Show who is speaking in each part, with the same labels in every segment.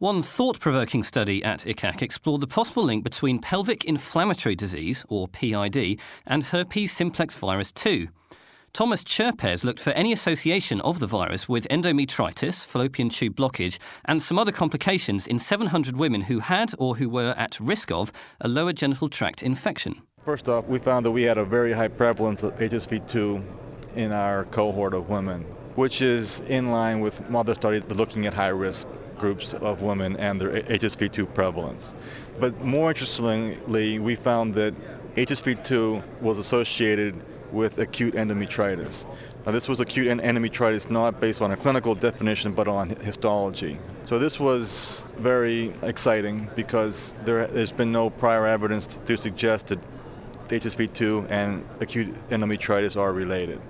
Speaker 1: One thought provoking study at ICAAC explored the possible link between pelvic inflammatory disease, or PID, and herpes simplex virus 2. Thomas Cherpes looked for any association of the virus with endometritis, fallopian tube blockage, and some other complications in 700 women who had or who were at risk of a lower genital tract infection.
Speaker 2: First off, we found that we had a very high prevalence of HSV2 in our cohort of women, which is in line with other studies looking at high risk groups of women and their HSV2 prevalence. But more interestingly, we found that HSV2 was associated with acute endometritis. Now, this was acute endometritis not based on a clinical definition but on histology. So this was very exciting because there has been no prior evidence to suggest that HSV2 and acute endometritis are related.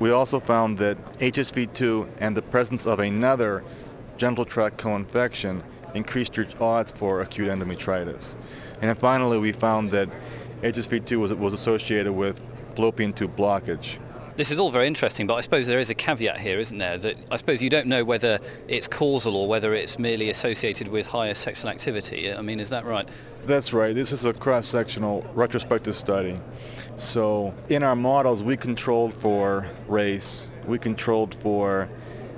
Speaker 2: We also found that HSV2 and the presence of another genital tract co-infection increased your odds for acute endometritis. And then finally, we found that HSV2 was, was associated with fallopian tube blockage.
Speaker 1: This is all very interesting, but I suppose there is a caveat here, isn't there? That I suppose you don't know whether it's causal or whether it's merely associated with higher sexual activity. I mean, is that right?
Speaker 2: That's right. This is a cross-sectional retrospective study. So in our models, we controlled for race, we controlled for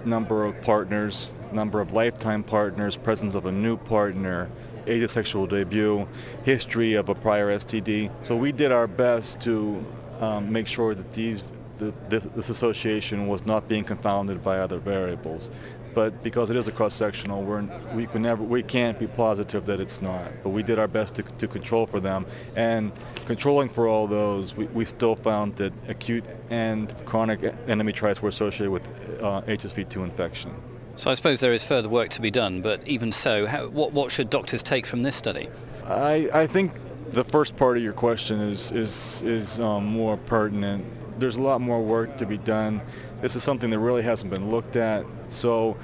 Speaker 2: number of partners, number of lifetime partners, presence of a new partner, age of sexual debut, history of a prior STD. So we did our best to um, make sure that these the, this, this, association was not being confounded by other variables. But because it is a cross-sectional, we're, we can never, we can't be positive that it's not. But we did our best to, to control for them, and controlling for all those, we, we still found that acute and chronic endometritis were associated with uh, HSV2 infection.
Speaker 1: So I suppose there is further work to be done, but even so, how, what, what should doctors take from this study?
Speaker 2: I, I think the first part of your question is, is, is um, more pertinent. There's a lot more work to be done. This is something that really hasn't been looked at. So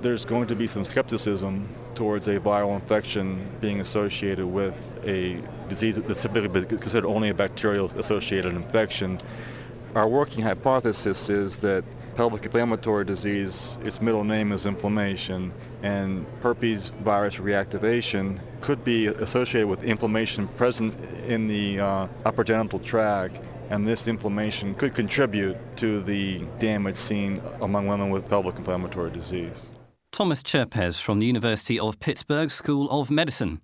Speaker 2: there's going to be some skepticism towards a viral infection being associated with a disease that's typically considered only a bacterial associated infection. Our working hypothesis is that pelvic inflammatory disease, its middle name is inflammation, and herpes virus reactivation could be associated with inflammation present in the uh, upper genital tract, and this inflammation could contribute to the damage seen among women with pelvic inflammatory disease.
Speaker 1: Thomas Cherpes from the University of Pittsburgh School of Medicine.